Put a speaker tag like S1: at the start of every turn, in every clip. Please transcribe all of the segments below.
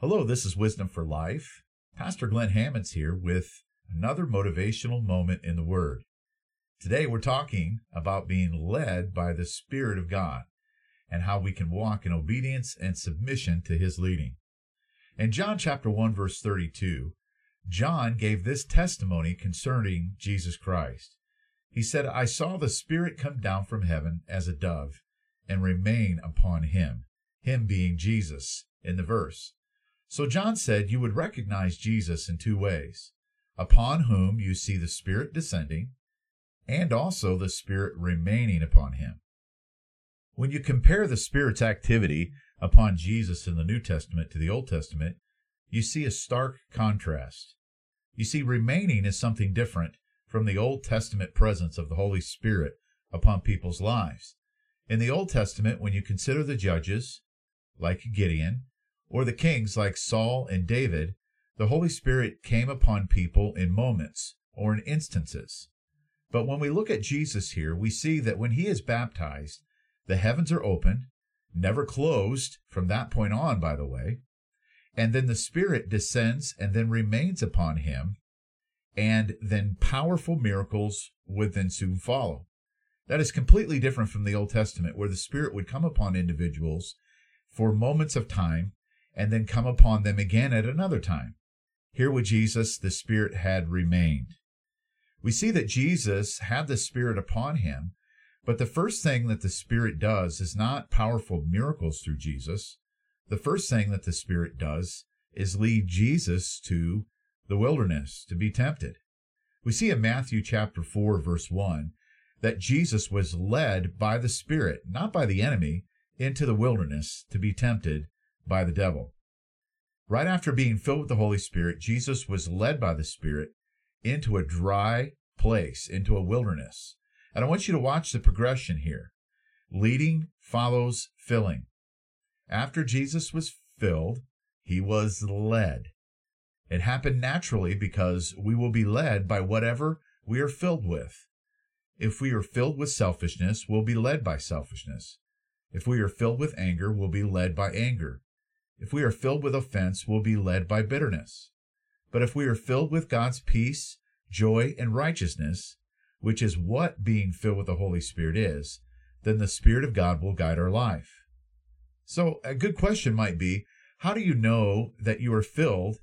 S1: Hello, this is Wisdom for Life. Pastor Glenn Hammonds here with another motivational moment in the Word. Today we're talking about being led by the Spirit of God and how we can walk in obedience and submission to His leading. In John chapter 1 verse 32, John gave this testimony concerning Jesus Christ. He said, I saw the Spirit come down from heaven as a dove and remain upon him, him being Jesus in the verse. So John said you would recognize Jesus in two ways upon whom you see the Spirit descending, and also the Spirit remaining upon him. When you compare the Spirit's activity upon Jesus in the New Testament to the Old Testament, you see a stark contrast. You see, remaining is something different from the Old Testament presence of the Holy Spirit upon people's lives. In the Old Testament, when you consider the judges, like Gideon, or the kings like Saul and David, the Holy Spirit came upon people in moments or in instances. But when we look at Jesus here, we see that when he is baptized, the heavens are opened, never closed from that point on, by the way, and then the Spirit descends and then remains upon him, and then powerful miracles would then soon follow. That is completely different from the Old Testament, where the Spirit would come upon individuals for moments of time and then come upon them again at another time. Here with Jesus, the Spirit had remained. We see that Jesus had the Spirit upon him, but the first thing that the Spirit does is not powerful miracles through Jesus. The first thing that the Spirit does is lead Jesus to the wilderness to be tempted. We see in Matthew chapter 4, verse 1, that Jesus was led by the Spirit, not by the enemy, into the wilderness to be tempted by the devil. Right after being filled with the Holy Spirit, Jesus was led by the Spirit into a dry place, into a wilderness. And I want you to watch the progression here. Leading follows filling. After Jesus was filled, he was led. It happened naturally because we will be led by whatever we are filled with. If we are filled with selfishness, we'll be led by selfishness. If we are filled with anger, we'll be led by anger. If we are filled with offense, we'll be led by bitterness. But if we are filled with God's peace, joy, and righteousness, which is what being filled with the Holy Spirit is, then the Spirit of God will guide our life. So, a good question might be how do you know that you are filled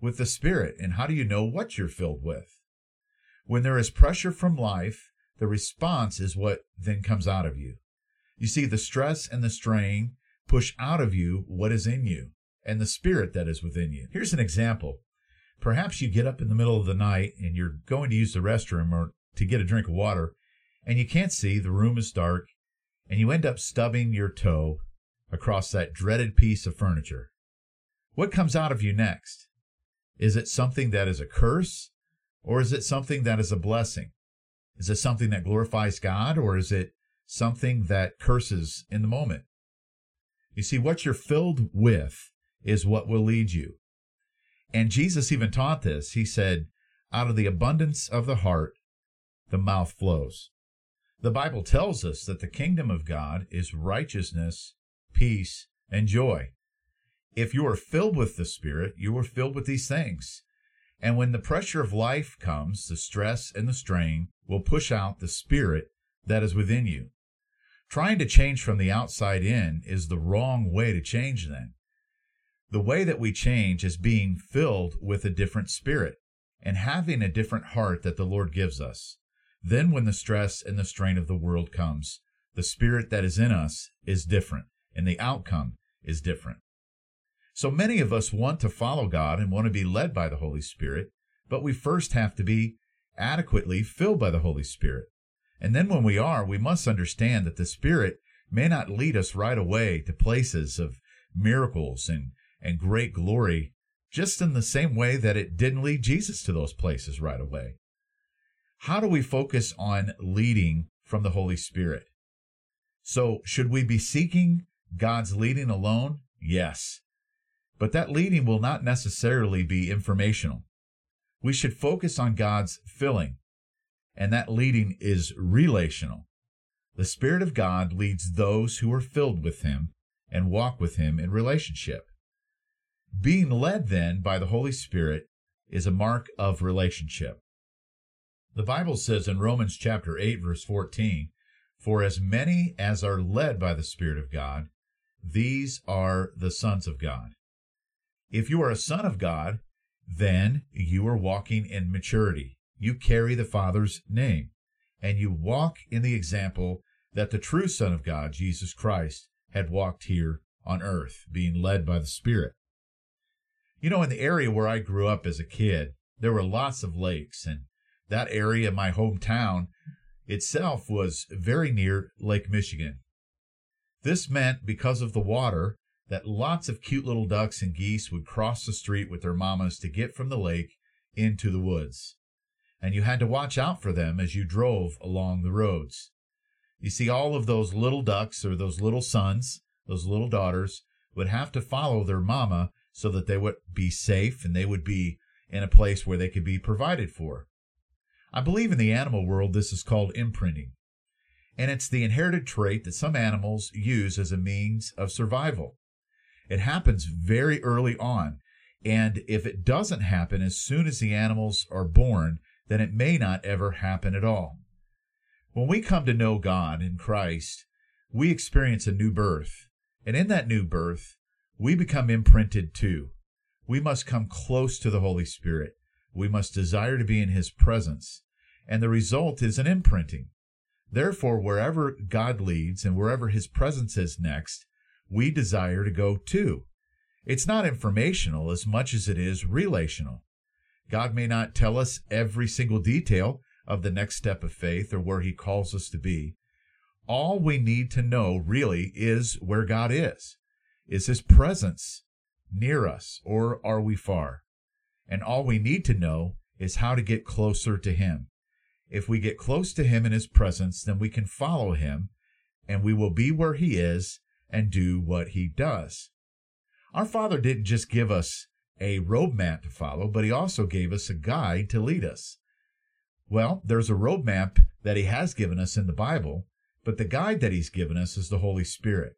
S1: with the Spirit, and how do you know what you're filled with? When there is pressure from life, the response is what then comes out of you. You see, the stress and the strain push out of you what is in you and the spirit that is within you. Here's an example. Perhaps you get up in the middle of the night and you're going to use the restroom or to get a drink of water and you can't see, the room is dark, and you end up stubbing your toe across that dreaded piece of furniture. What comes out of you next? Is it something that is a curse or is it something that is a blessing? Is it something that glorifies God or is it something that curses in the moment? You see, what you're filled with is what will lead you. And Jesus even taught this. He said, out of the abundance of the heart, the mouth flows. The Bible tells us that the kingdom of God is righteousness, peace, and joy. If you are filled with the Spirit, you are filled with these things. And when the pressure of life comes, the stress and the strain will push out the Spirit that is within you. Trying to change from the outside in is the wrong way to change then. The way that we change is being filled with a different spirit and having a different heart that the Lord gives us. Then, when the stress and the strain of the world comes, the spirit that is in us is different and the outcome is different. So many of us want to follow God and want to be led by the Holy Spirit, but we first have to be adequately filled by the Holy Spirit. And then when we are, we must understand that the Spirit may not lead us right away to places of miracles and, and great glory, just in the same way that it didn't lead Jesus to those places right away. How do we focus on leading from the Holy Spirit? So, should we be seeking God's leading alone? Yes. But that leading will not necessarily be informational. We should focus on God's filling, and that leading is relational. The Spirit of God leads those who are filled with Him and walk with Him in relationship. Being led then by the Holy Spirit is a mark of relationship. The Bible says in Romans chapter 8 verse 14, for as many as are led by the Spirit of God, these are the sons of God. If you are a son of God, then you are walking in maturity. You carry the Father's name, and you walk in the example that the true Son of God, Jesus Christ, had walked here on earth, being led by the Spirit. You know, in the area where I grew up as a kid, there were lots of lakes, and that area, my hometown, itself was very near Lake Michigan. This meant, because of the water, that lots of cute little ducks and geese would cross the street with their mamas to get from the lake into the woods. And you had to watch out for them as you drove along the roads. You see, all of those little ducks or those little sons, those little daughters, would have to follow their mama so that they would be safe and they would be in a place where they could be provided for. I believe in the animal world this is called imprinting. And it's the inherited trait that some animals use as a means of survival. It happens very early on. And if it doesn't happen as soon as the animals are born, then it may not ever happen at all. When we come to know God in Christ, we experience a new birth. And in that new birth, we become imprinted too. We must come close to the Holy Spirit. We must desire to be in His presence and the result is an imprinting. Therefore, wherever God leads and wherever his presence is next, we desire to go too. It's not informational as much as it is relational. God may not tell us every single detail of the next step of faith or where he calls us to be. All we need to know really is where God is. Is his presence near us or are we far? And all we need to know is how to get closer to him. If we get close to him in his presence, then we can follow him and we will be where he is and do what he does. Our Father didn't just give us a roadmap to follow, but he also gave us a guide to lead us. Well, there's a roadmap that he has given us in the Bible, but the guide that he's given us is the Holy Spirit.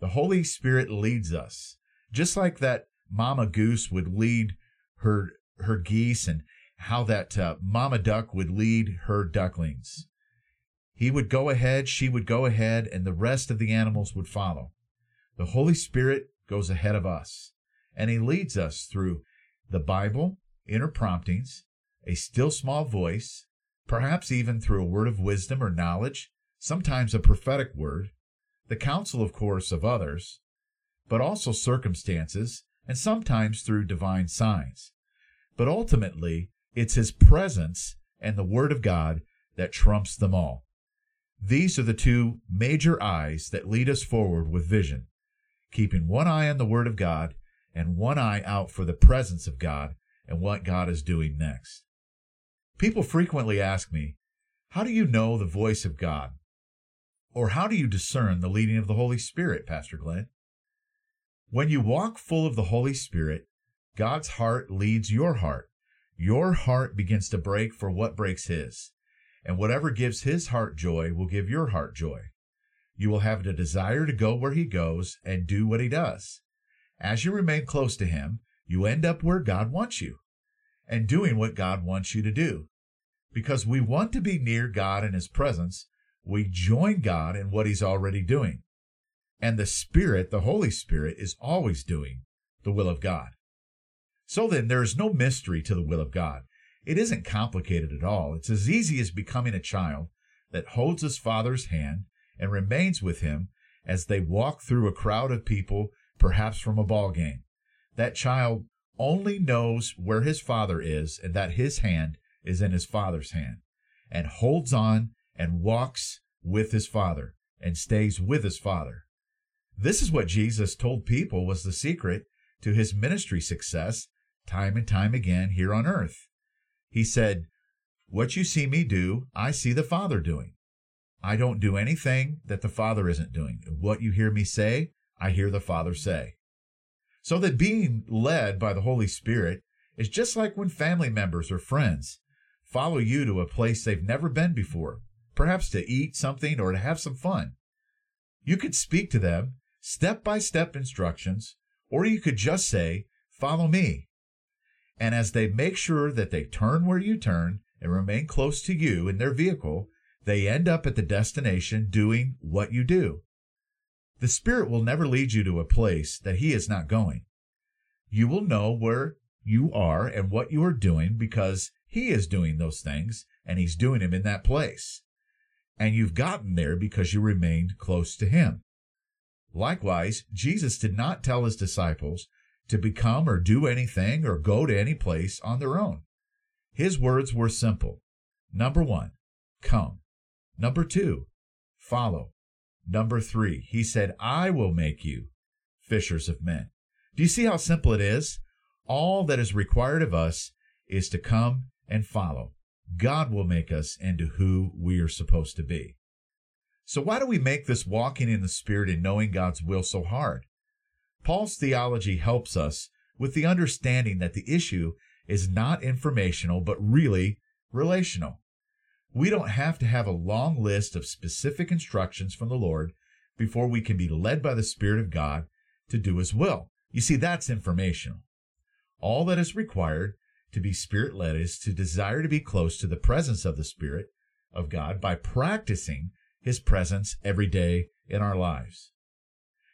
S1: The Holy Spirit leads us, just like that mama goose would lead her her geese and how that uh, mama duck would lead her ducklings. He would go ahead, she would go ahead, and the rest of the animals would follow. The Holy Spirit goes ahead of us, and He leads us through the Bible, inner promptings, a still small voice, perhaps even through a word of wisdom or knowledge, sometimes a prophetic word, the counsel, of course, of others, but also circumstances, and sometimes through divine signs. But ultimately, it's his presence and the Word of God that trumps them all. These are the two major eyes that lead us forward with vision, keeping one eye on the Word of God and one eye out for the presence of God and what God is doing next. People frequently ask me, How do you know the voice of God? Or how do you discern the leading of the Holy Spirit, Pastor Glenn? When you walk full of the Holy Spirit, God's heart leads your heart your heart begins to break for what breaks his. And whatever gives his heart joy will give your heart joy. You will have the desire to go where he goes and do what he does. As you remain close to him, you end up where God wants you and doing what God wants you to do. Because we want to be near God in his presence, we join God in what he's already doing. And the Spirit, the Holy Spirit, is always doing the will of God. So then, there is no mystery to the will of God. It isn't complicated at all. It's as easy as becoming a child that holds his father's hand and remains with him as they walk through a crowd of people, perhaps from a ball game. That child only knows where his father is and that his hand is in his father's hand and holds on and walks with his father and stays with his father. This is what Jesus told people was the secret to his ministry success time and time again here on earth. He said, What you see me do, I see the Father doing. I don't do anything that the Father isn't doing. What you hear me say, I hear the Father say. So that being led by the Holy Spirit is just like when family members or friends follow you to a place they've never been before, perhaps to eat something or to have some fun. You could speak to them step by step instructions Or you could just say, Follow me. And as they make sure that they turn where you turn and remain close to you in their vehicle, they end up at the destination doing what you do. The Spirit will never lead you to a place that He is not going. You will know where you are and what you are doing because He is doing those things and He's doing them in that place. And you've gotten there because you remained close to Him. Likewise, Jesus did not tell His disciples to become or do anything or go to any place on their own. His words were simple. Number one, come. Number two, follow. Number three, he said, I will make you fishers of men. Do you see how simple it is? All that is required of us is to come and follow. God will make us into who we are supposed to be. So why do we make this walking in the Spirit and knowing God's will so hard? Paul's theology helps us with the understanding that the issue is not informational, but really relational. We don't have to have a long list of specific instructions from the Lord before we can be led by the Spirit of God to do His will. You see, that's informational. All that is required to be Spirit led is to desire to be close to the presence of the Spirit of God by practicing His presence every day in our lives.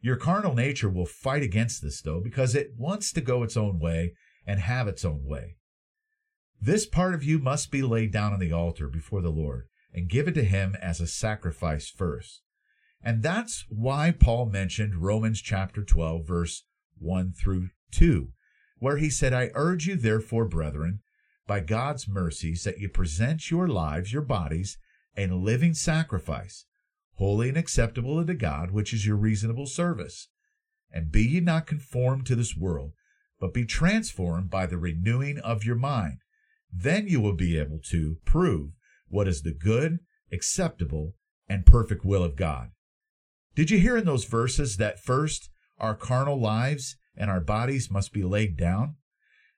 S1: Your carnal nature will fight against this, though, because it wants to go its own way and have its own way. This part of you must be laid down on the altar before the Lord and given to Him as a sacrifice first. And that's why Paul mentioned Romans chapter 12, verse 1 through 2, where he said, I urge you, therefore, brethren, by God's mercies, that you present your lives, your bodies, a living sacrifice, holy and acceptable unto God, which is your reasonable service. And be ye not conformed to this world, but be transformed by the renewing of your mind. Then you will be able to prove what is the good, acceptable, and perfect will of God. Did you hear in those verses that first our carnal lives and our bodies must be laid down?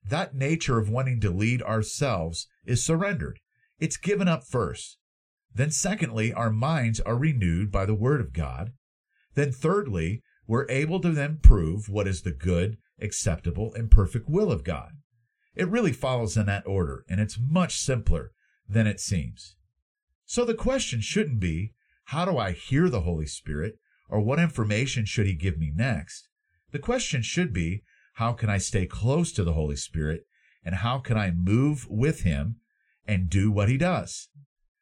S1: That nature of wanting to lead ourselves is surrendered. It's given up first. Then, secondly, our minds are renewed by the Word of God. Then, thirdly, we're able to then prove what is the good, acceptable, and perfect will of God. It really follows in that order, and it's much simpler than it seems. So the question shouldn't be, how do I hear the Holy Spirit, or what information should He give me next? The question should be, how can I stay close to the Holy Spirit, and how can I move with Him and do what He does?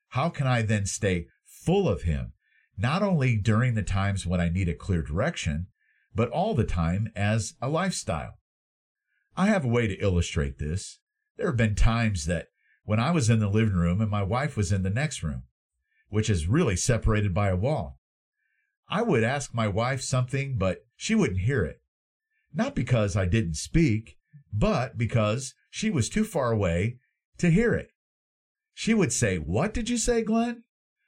S1: How can I then stay full of Him, not only during the times when I need a clear direction, but all the time as a lifestyle? I have a way to illustrate this. There have been times that when I was in the living room and my wife was in the next room, which is really separated by a wall, I would ask my wife something, but she wouldn't hear it. Not because I didn't speak, but because she was too far away to hear it. She would say, What did you say, Glenn?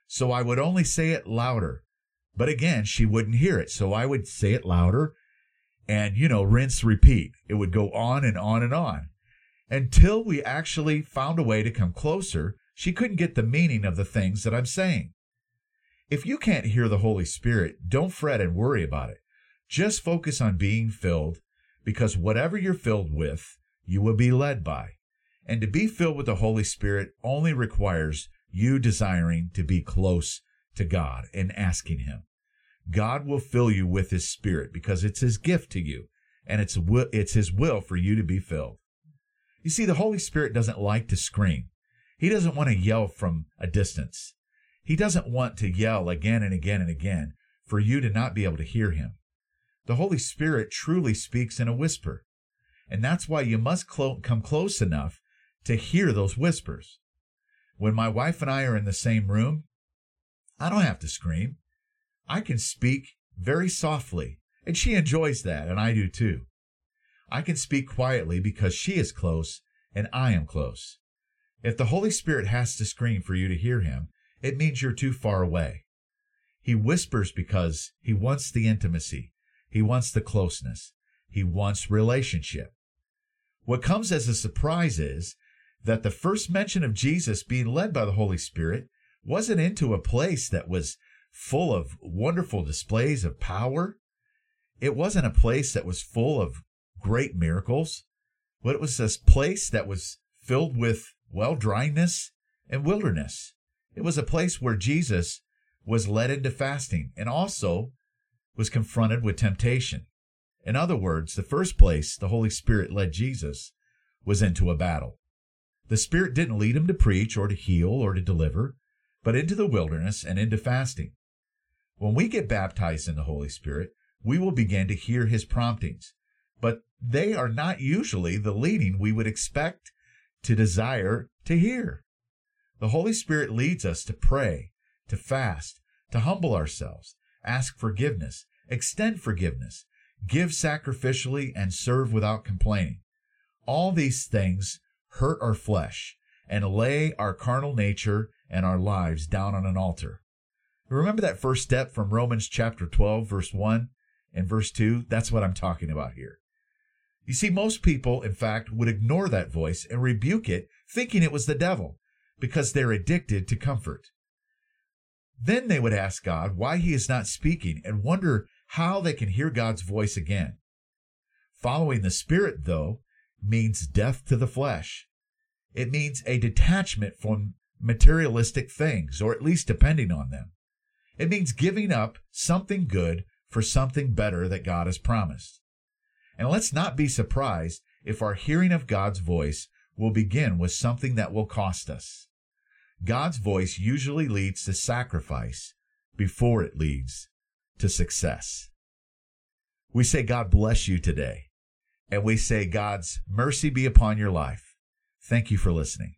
S1: So I would only say it louder. But again, she wouldn't hear it. So I would say it louder and, you know, rinse, repeat. It would go on and on and on until we actually found a way to come closer. She couldn't get the meaning of the things that I'm saying. If you can't hear the Holy Spirit, don't fret and worry about it. Just focus on being filled because whatever you're filled with, you will be led by. And to be filled with the Holy Spirit only requires you desiring to be close to God and asking Him. God will fill you with His Spirit because it's His gift to you and it's, it's His will for you to be filled. You see, the Holy Spirit doesn't like to scream. He doesn't want to yell from a distance. He doesn't want to yell again and again and again for you to not be able to hear Him. The Holy Spirit truly speaks in a whisper. And that's why you must clo- come close enough to hear those whispers. When my wife and I are in the same room, I don't have to scream. I can speak very softly, and she enjoys that, and I do too. I can speak quietly because she is close and I am close. If the Holy Spirit has to scream for you to hear him, it means you're too far away. He whispers because he wants the intimacy. He wants the closeness. He wants relationship. What comes as a surprise is that the first mention of Jesus being led by the Holy Spirit wasn't into a place that was full of wonderful displays of power. it wasn't a place that was full of great miracles, but it was this place that was filled with, well, dryness and wilderness. It was a place where Jesus was led into fasting and also was confronted with temptation. In other words, the first place the Holy Spirit led Jesus was into a battle. The Spirit didn't lead him to preach or to heal or to deliver, but into the wilderness and into fasting. When we get baptized in the Holy Spirit, we will begin to hear his promptings, but they are not usually the leading we would expect to desire to hear. The Holy Spirit leads us to pray, to fast, to humble ourselves, ask forgiveness, extend forgiveness, give sacrificially, and serve without complaining. All these things hurt our flesh and lay our carnal nature and our lives down on an altar. Remember that first step from Romans chapter 12, verse 1 and verse 2? That's what I'm talking about here. You see, most people, in fact, would ignore that voice and rebuke it, thinking it was the devil, because they're addicted to comfort. Then they would ask God why he is not speaking and wonder how they can hear God's voice again. Following the Spirit, though, means death to the flesh. It means a detachment from materialistic things, or at least depending on them. It means giving up something good for something better that God has promised. And let's not be surprised if our hearing of God's voice will begin with something that will cost us. God's voice usually leads to sacrifice before it leads to success. We say, God bless you today. And we say, God's mercy be upon your life. Thank you for listening.